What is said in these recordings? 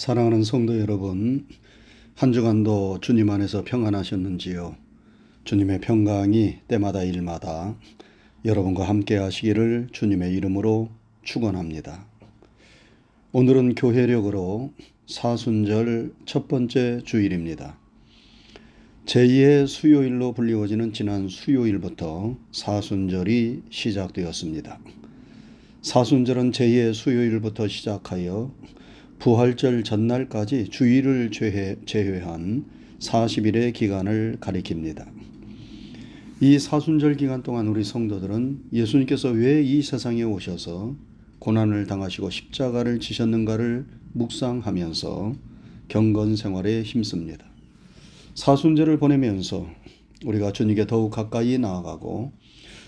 사랑하는 성도 여러분, 한 주간도 주님 안에서 평안하셨는지요? 주님의 평강이 때마다 일마다 여러분과 함께 하시기를 주님의 이름으로 축원합니다. 오늘은 교회력으로 사순절 첫 번째 주일입니다. 제2의 수요일로 불리워지는 지난 수요일부터 사순절이 시작되었습니다. 사순절은 제2의 수요일부터 시작하여 부활절 전날까지 주일을 제외, 제외 한 40일의 기간을 가리킵니다. 이 사순절 기간 동안 우리 성도들은 예수님께서 왜 이 세상에 오셔서 고난을 당하시고 십자가를 지셨는가를 묵상하면서 경건 생활에 힘씁니다. 사순절을 보내면서 우리가 주님께 더욱 가까이 나아가고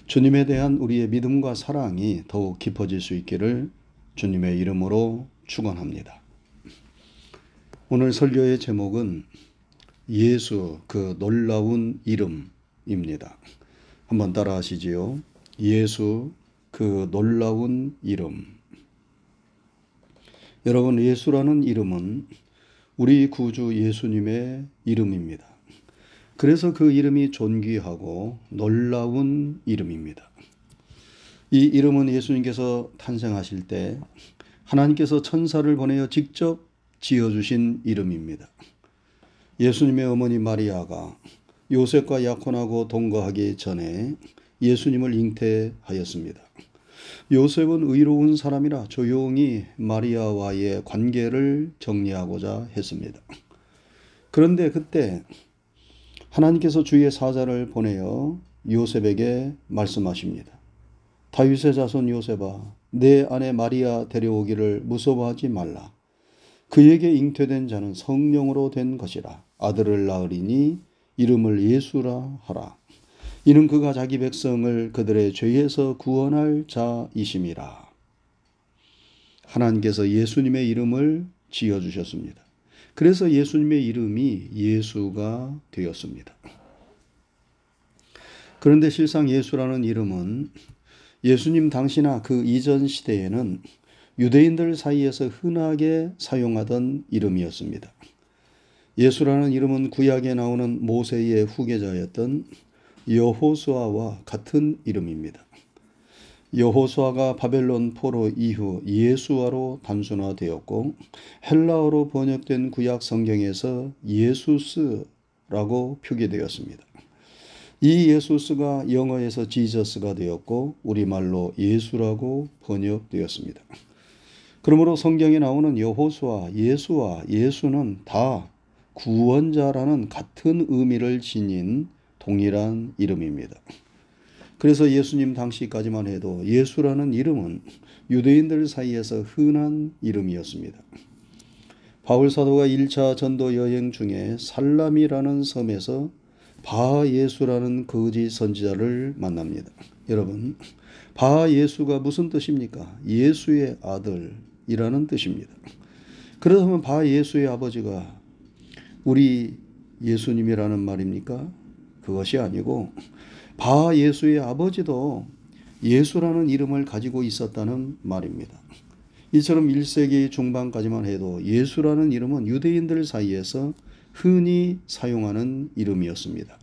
주님에 대한 우리의 믿음과 사랑이 더욱 깊어질 수 있기를 주님의 이름으로 축원합니다. 오늘 설교의 제목은 예수 그 놀라운 이름입니다. 한번 따라 하시지요. 예수 그 놀라운 이름. 여러분, 예수라는 이름은 우리 구주 예수님의 이름입니다. 그래서 그 이름이 존귀하고 놀라운 이름입니다. 이 이름은 예수님께서 탄생하실 때 하나님께서 천사를 보내어 직접 지어주신 이름입니다. 예수님의 어머니 마리아가 요셉과 약혼하고 동거하기 전에 예수님을 잉태하였습니다. 요셉은 의로운 사람이라 조용히 마리아와의 관계를 정리하고자 했습니다. 그런데 그때 하나님께서 주의 사자를 보내어 요셉에게 말씀하십니다. 다윗의 자손 요셉아, 내 아내 마리아 데려오기를 무서워하지 말라. 그에게 잉태된 자는 성령으로 된 것이라 아들을 낳으리니 이름을 예수라 하라. 이는 그가 자기 백성을 그들의 죄에서 구원할 자이심이라. 하나님께서 예수님의 이름을 지어 주셨습니다. 그래서 예수님의 이름이 예수가 되었습니다. 그런데 실상 예수라는 이름은 예수님 당시나 그 이전 시대에는 유대인들 사이에서 흔하게 사용하던 이름이었습니다. 예수라는 이름은 구약에 나오는 모세의 후계자였던 여호수아와 같은 이름입니다. 여호수아가 바벨론 포로 이후 예수아로 단순화되었고 헬라어로 번역된 구약 성경에서 예수스라고 표기되었습니다. 이 예수스가 영어에서 지저스가 되었고 우리말로 예수라고 번역되었습니다. 그러므로 성경에 나오는 여호수아, 예수와 예수는 다 구원자라는 같은 의미를 지닌 동일한 이름입니다. 그래서 예수님 당시까지만 해도 예수라는 이름은 유대인들 사이에서 흔한 이름이었습니다. 바울 사도가 1차 전도 여행 중에 살람이라는 섬에서 바 예수라는 거짓 선지자를 만납니다. 여러분, 바 예수가 무슨 뜻입니까? 예수의 아들, 이라는 뜻입니다. 그렇다면 바 예수의 아버지가 우리 예수님이라는 말입니까? 그것이 아니고 바 예수의 아버지도 예수라는 이름을 가지고 있었다는 말입니다. 이처럼 1세기 중반까지만 해도 예수라는 이름은 유대인들 사이에서 흔히 사용하는 이름이었습니다.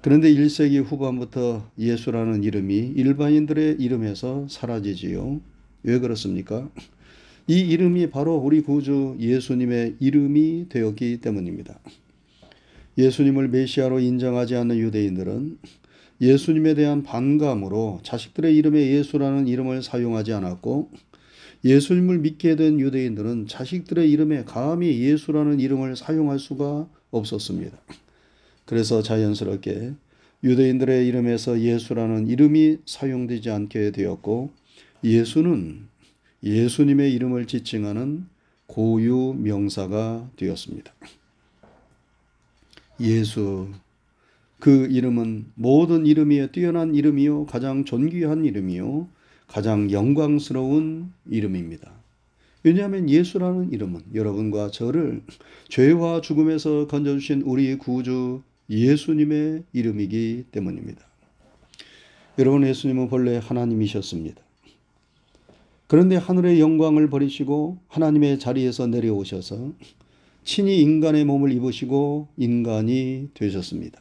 그런데 1세기 후반부터 예수라는 이름이 일반인들의 이름에서 사라지지요. 왜 그렇습니까? 이 이름이 바로 우리 구주 예수님의 이름이 되었기 때문입니다. 예수님을 메시아로 인정하지 않는 유대인들은 예수님에 대한 반감으로 자식들의 이름에 예수라는 이름을 사용하지 않았고 예수님을 믿게 된 유대인들은 자식들의 이름에 감히 예수라는 이름을 사용할 수가 없었습니다. 그래서 자연스럽게 유대인들의 이름에서 예수라는 이름이 사용되지 않게 되었고 예수는 예수님의 이름을 지칭하는 고유 명사가 되었습니다. 예수 그 이름은 모든 이름이에 뛰어난 이름이요 가장 존귀한 이름이요 가장 영광스러운 이름입니다. 왜냐하면 예수라는 이름은 여러분과 저를 죄와 죽음에서 건져주신 우리 구주 예수님의 이름이기 때문입니다. 여러분 예수님은 본래 하나님이셨습니다. 그런데 하늘의 영광을 버리시고 하나님의 자리에서 내려오셔서 친히 인간의 몸을 입으시고 인간이 되셨습니다.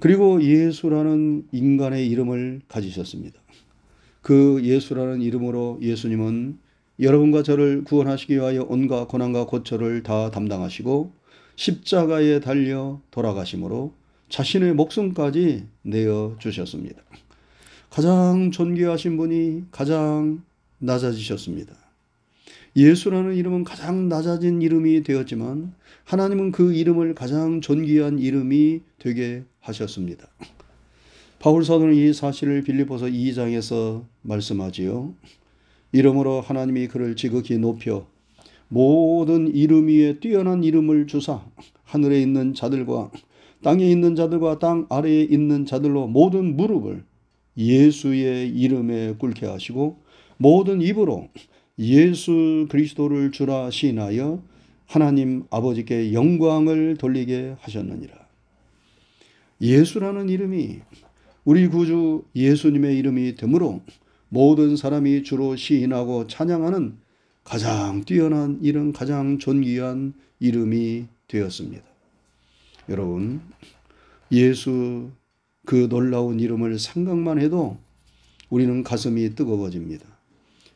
그리고 예수라는 인간의 이름을 가지셨습니다. 그 예수라는 이름으로 예수님은 여러분과 저를 구원하시기 위하여 온갖 고난과 고초를 다 담당하시고 십자가에 달려 돌아가심으로 자신의 목숨까지 내어 주셨습니다. 가장 존귀하신 분이 가장 낮아지셨습니다. 예수라는 이름은 가장 낮아진 이름이 되었지만 하나님은 그 이름을 가장 존귀한 이름이 되게 하셨습니다. 바울 사도는 이 사실을 빌립보서 2장에서 말씀하지요. 이름으로 하나님이 그를 지극히 높여 모든 이름 위에 뛰어난 이름을 주사 하늘에 있는 자들과 땅에 있는 자들과 땅 아래에 있는 자들로 모든 무릎을 예수의 이름에 꿇게 하시고 모든 입으로 예수 그리스도를 주라 시인하여 하나님 아버지께 영광을 돌리게 하셨느니라. 예수라는 이름이 우리 구주 예수님의 이름이 되므로 모든 사람이 주로 시인하고 찬양하는 가장 뛰어난 이름, 가장 존귀한 이름이 되었습니다. 여러분, 예수 그 놀라운 이름을 생각만 해도 우리는 가슴이 뜨거워집니다.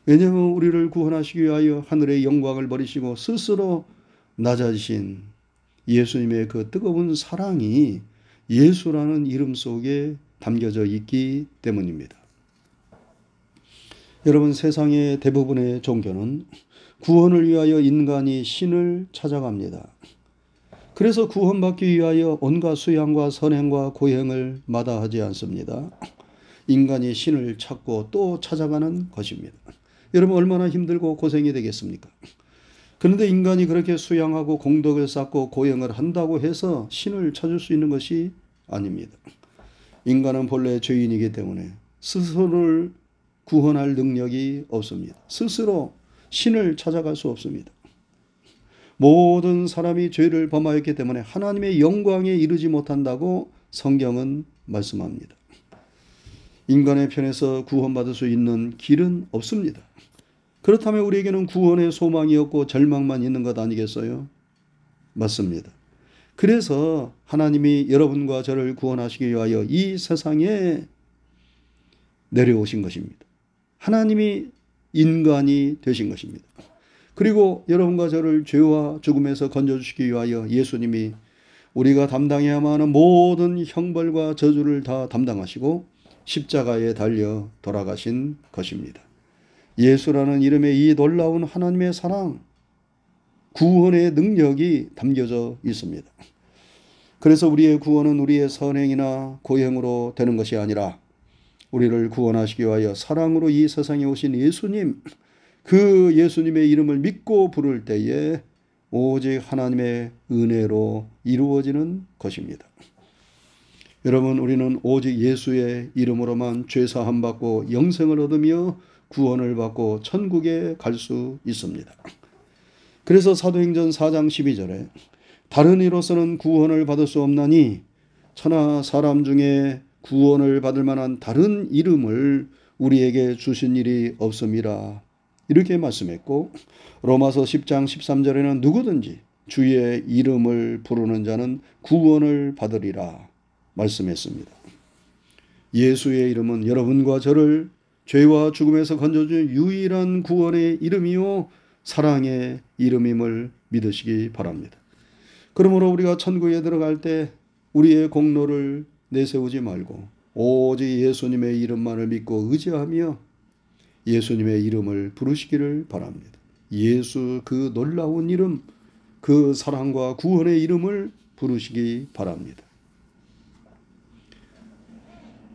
왜냐하면 우리를 구원하시기 위하여 하늘의 영광을 버리시고 스스로 낮아지신 예수님의 그 뜨거운 사랑이 예수라는 이름 속에 담겨져 있기 때문입니다. 여러분 세상의 대부분의 종교는 구원을 위하여 인간이 신을 찾아갑니다. 그래서 구원받기 위하여 온갖 수양과 선행과 고행을 마다하지 않습니다. 인간이 신을 찾고 또 찾아가는 것입니다. 여러분 얼마나 힘들고 고생이 되겠습니까? 그런데 인간이 그렇게 수양하고 공덕을 쌓고 고행을 한다고 해서 신을 찾을 수 있는 것이 아닙니다. 인간은 본래 죄인이기 때문에 스스로를 구원할 능력이 없습니다. 스스로 신을 찾아갈 수 없습니다. 모든 사람이 죄를 범하였기 때문에 하나님의 영광에 이르지 못한다고 성경은 말씀합니다. 인간의 편에서 구원받을 수 있는 길은 없습니다. 그렇다면 우리에게는 구원의 소망이 없고 절망만 있는 것 아니겠어요? 맞습니다. 그래서 하나님이 여러분과 저를 구원하시기 위하여 이 세상에 내려오신 것입니다. 하나님이 인간이 되신 것입니다. 그리고 여러분과 저를 죄와 죽음에서 건져주시기 위하여 예수님이 우리가 담당해야만 하는 모든 형벌과 저주를 다 담당하시고 십자가에 달려 돌아가신 것입니다. 예수라는 이름의 이 놀라운 하나님의 사랑, 구원의 능력이 담겨져 있습니다. 그래서 우리의 구원은 우리의 선행이나 고행으로 되는 것이 아니라 우리를 구원하시기 위하여 사랑으로 이 세상에 오신 예수님, 그 예수님의 이름을 믿고 부를 때에 오직 하나님의 은혜로 이루어지는 것입니다. 여러분, 우리는 오직 예수의 이름으로만 죄사함 받고 영생을 얻으며 구원을 받고 천국에 갈 수 있습니다. 그래서 사도행전 4장 12절에 다른 이로서는 구원을 받을 수 없나니 천하 사람 중에 구원을 받을 만한 다른 이름을 우리에게 주신 일이 없음이라 이렇게 말씀했고 로마서 10장 13절에는 누구든지 주의 이름을 부르는 자는 구원을 받으리라 말씀했습니다. 예수의 이름은 여러분과 저를 죄와 죽음에서 건져준 유일한 구원의 이름이요 사랑의 이름임을 믿으시기 바랍니다. 그러므로 우리가 천국에 들어갈 때 우리의 공로를 내세우지 말고 오직 예수님의 이름만을 믿고 의지하며 예수님의 이름을 부르시기를 바랍니다. 예수 그 놀라운 이름, 그 사랑과 구원의 이름을 부르시기 바랍니다.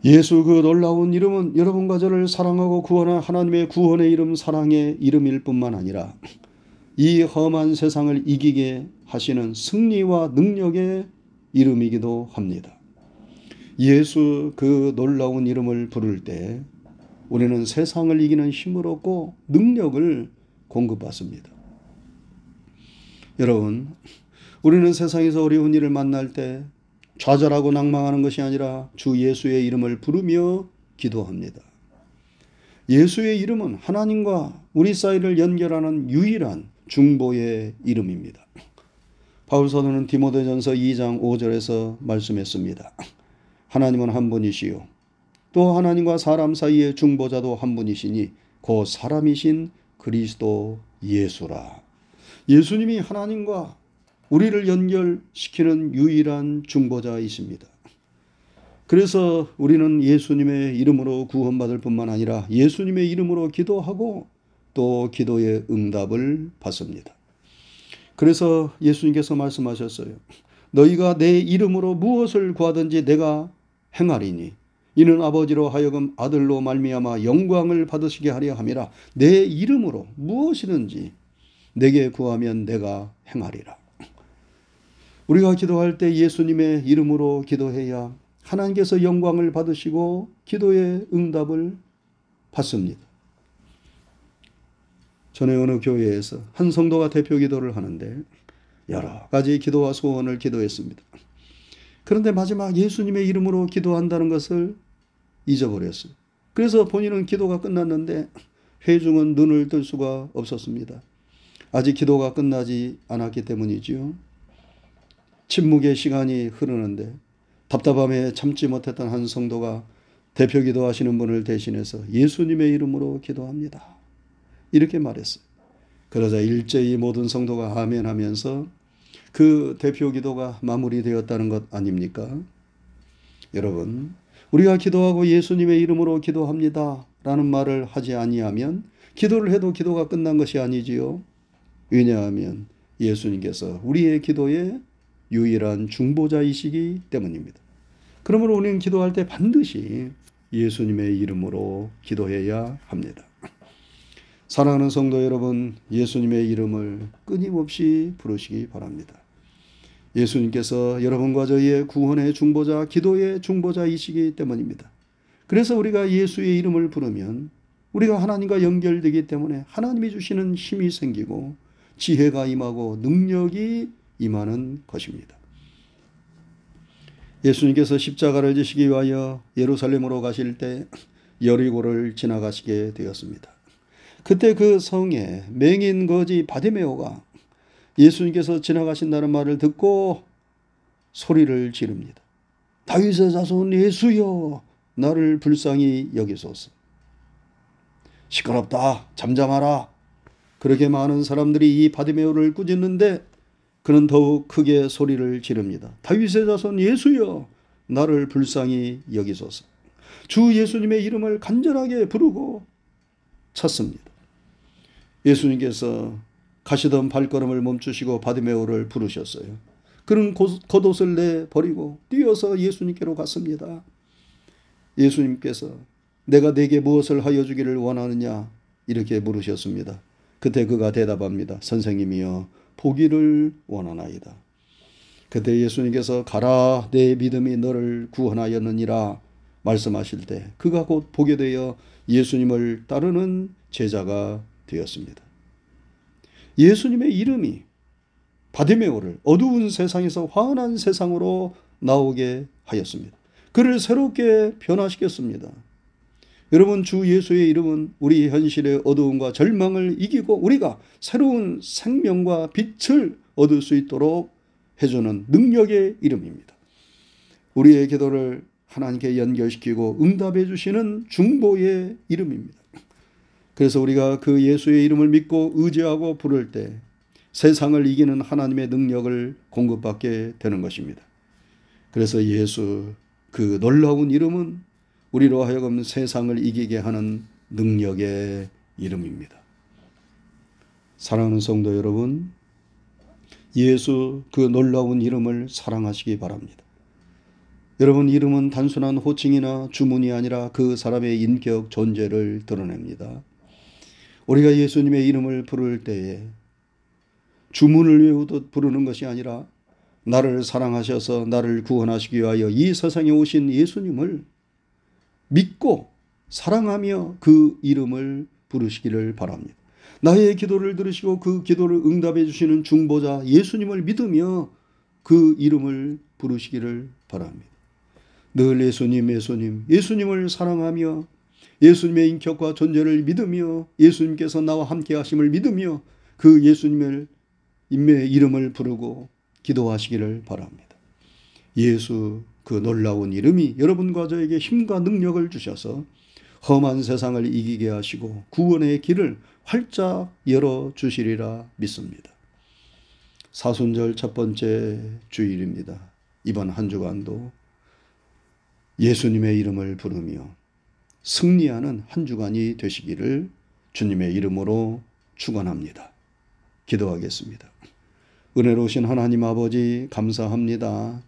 예수 그 놀라운 이름은 여러분과 저를 사랑하고 구원한 하나님의 구원의 이름 사랑의 이름일 뿐만 아니라 이 험한 세상을 이기게 하시는 승리와 능력의 이름이기도 합니다. 예수 그 놀라운 이름을 부를 때 우리는 세상을 이기는 힘을 얻고 능력을 공급받습니다. 여러분, 우리는 세상에서 어려운 일을 만날 때 좌절하고 낭망하는 것이 아니라 주 예수의 이름을 부르며 기도합니다. 예수의 이름은 하나님과 우리 사이를 연결하는 유일한 중보의 이름입니다. 바울 사도는 디모데전서 2장 5절에서 말씀했습니다. 하나님은 한 분이시요 또 하나님과 사람 사이의 중보자도 한 분이시니 그 사람이신 그리스도 예수라. 예수님이 하나님과 우리를 연결시키는 유일한 중보자이십니다. 그래서 우리는 예수님의 이름으로 구원받을 뿐만 아니라 예수님의 이름으로 기도하고 또 기도의 응답을 받습니다. 그래서 예수님께서 말씀하셨어요. 너희가 내 이름으로 무엇을 구하든지 내가 행하리니 이는 아버지로 하여금 아들로 말미암아 영광을 받으시게 하려 함이라 내 이름으로 무엇이든지 내게 구하면 내가 행하리라. 우리가 기도할 때 예수님의 이름으로 기도해야 하나님께서 영광을 받으시고 기도의 응답을 받습니다. 전에 어느 교회에서 한 성도가 대표 기도를 하는데 여러 가지 기도와 소원을 기도했습니다. 그런데 마지막 예수님의 이름으로 기도한다는 것을 잊어버렸어요. 그래서 본인은 기도가 끝났는데 회중은 눈을 뜰 수가 없었습니다. 아직 기도가 끝나지 않았기 때문이지요. 침묵의 시간이 흐르는데 답답함에 참지 못했던 한 성도가 대표 기도하시는 분을 대신해서 예수님의 이름으로 기도합니다. 이렇게 말했어요. 그러자 일제히 모든 성도가 아멘 하면서 그 대표 기도가 마무리되었다는 것 아닙니까? 여러분, 우리가 기도하고 예수님의 이름으로 기도합니다. 라는 말을 하지 아니하면 기도를 해도 기도가 끝난 것이 아니지요. 왜냐하면 예수님께서 우리의 기도에 유일한 중보자이시기 때문입니다. 그러므로 우리는 기도할 때 반드시 예수님의 이름으로 기도해야 합니다. 사랑하는 성도 여러분, 예수님의 이름을 끊임없이 부르시기 바랍니다. 예수님께서 여러분과 저희의 구원의 중보자, 기도의 중보자이시기 때문입니다. 그래서 우리가 예수의 이름을 부르면 우리가 하나님과 연결되기 때문에 하나님이 주시는 힘이 생기고 지혜가 임하고 능력이 임하는 것입니다. 예수님께서 십자가를 지시기 위하여 예루살렘으로 가실 때 여리고를 지나가시게 되었습니다. 그때 그 성에 맹인 거지 바디메오가 예수님께서 지나가신다는 말을 듣고 소리를 지릅니다. 다윗의 자손 예수여 나를 불쌍히 여기소서. 시끄럽다 잠잠하라 그렇게 많은 사람들이 이 바디메오를 꾸짖는데 그는 더욱 크게 소리를 지릅니다. 다윗의 자손 예수여 나를 불쌍히 여기소서. 주 예수님의 이름을 간절하게 부르고 찾습니다. 예수님께서 가시던 발걸음을 멈추시고 바디메오를 부르셨어요. 그는 겉옷을 내 버리고 뛰어서 예수님께로 갔습니다. 예수님께서 내가 네게 무엇을 하여 주기를 원하느냐 이렇게 물으셨습니다. 그때 그가 대답합니다. 선생님이여 보기를 원하나이다. 그때 예수님께서 가라 내 믿음이 너를 구원하였느니라 말씀하실 때 그가 곧 보게 되어 예수님을 따르는 제자가 되었습니다. 예수님의 이름이 바디메오를 어두운 세상에서 환한 세상으로 나오게 하였습니다. 그를 새롭게 변화시켰습니다. 여러분 주 예수의 이름은 우리 현실의 어두움과 절망을 이기고 우리가 새로운 생명과 빛을 얻을 수 있도록 해주는 능력의 이름입니다. 우리의 기도를 하나님께 연결시키고 응답해 주시는 중보의 이름입니다. 그래서 우리가 그 예수의 이름을 믿고 의지하고 부를 때 세상을 이기는 하나님의 능력을 공급받게 되는 것입니다. 그래서 예수 그 놀라운 이름은 우리로 하여금 세상을 이기게 하는 능력의 이름입니다. 사랑하는 성도 여러분, 예수 그 놀라운 이름을 사랑하시기 바랍니다. 여러분 이름은 단순한 호칭이나 주문이 아니라 그 사람의 인격 존재를 드러냅니다. 우리가 예수님의 이름을 부를 때에 주문을 외우듯 부르는 것이 아니라 나를 사랑하셔서 나를 구원하시기 위하여 이 세상에 오신 예수님을 믿고 사랑하며 그 이름을 부르시기를 바랍니다. 나의 기도를 들으시고 그 기도를 응답해 주시는 중보자 예수님을 믿으며 그 이름을 부르시기를 바랍니다. 늘 예수님, 예수님, 예수님을 사랑하며 예수님의 인격과 존재를 믿으며 예수님께서 나와 함께 하심을 믿으며 그 예수님의 인매의 이름을 부르고 기도하시기를 바랍니다. 예수 그 놀라운 이름이 여러분과 저에게 힘과 능력을 주셔서 험한 세상을 이기게 하시고 구원의 길을 활짝 열어 주시리라 믿습니다. 사순절 첫 번째 주일입니다. 이번 한 주간도 예수님의 이름을 부르며 승리하는 한 주간이 되시기를 주님의 이름으로 축원합니다. 기도하겠습니다. 은혜로우신 하나님 아버지 감사합니다.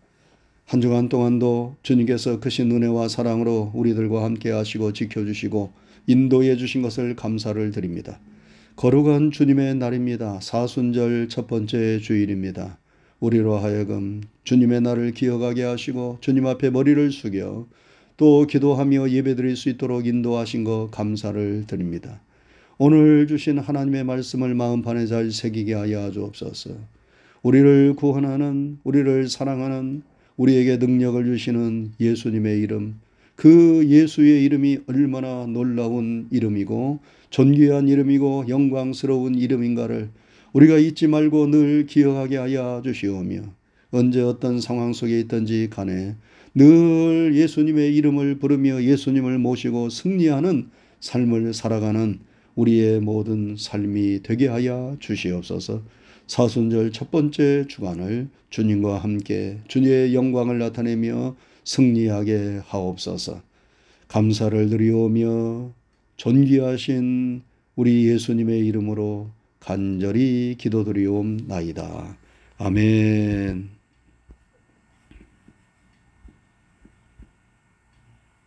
한 주간 동안도 주님께서 크신 은혜와 사랑으로 우리들과 함께 하시고 지켜주시고 인도해 주신 것을 감사를 드립니다. 거룩한 주님의 날입니다. 사순절 첫 번째 주일입니다. 우리로 하여금 주님의 날을 기억하게 하시고 주님 앞에 머리를 숙여 또 기도하며 예배드릴 수 있도록 인도하신 것 감사를 드립니다. 오늘 주신 하나님의 말씀을 마음판에 잘 새기게 하여 주옵소서. 우리를 구원하는 우리를 사랑하는 우리에게 능력을 주시는 예수님의 이름 그 예수의 이름이 얼마나 놀라운 이름이고 존귀한 이름이고 영광스러운 이름인가를 우리가 잊지 말고 늘 기억하게 하여 주시오며 언제 어떤 상황 속에 있든지 간에 늘 예수님의 이름을 부르며 예수님을 모시고 승리하는 삶을 살아가는 우리의 모든 삶이 되게 하여 주시옵소서. 사순절 첫 번째 주간을 주님과 함께 주님의 영광을 나타내며 승리하게 하옵소서. 감사를 드리오며 존귀하신 우리 예수님의 이름으로 간절히 기도드리옵나이다. 아멘.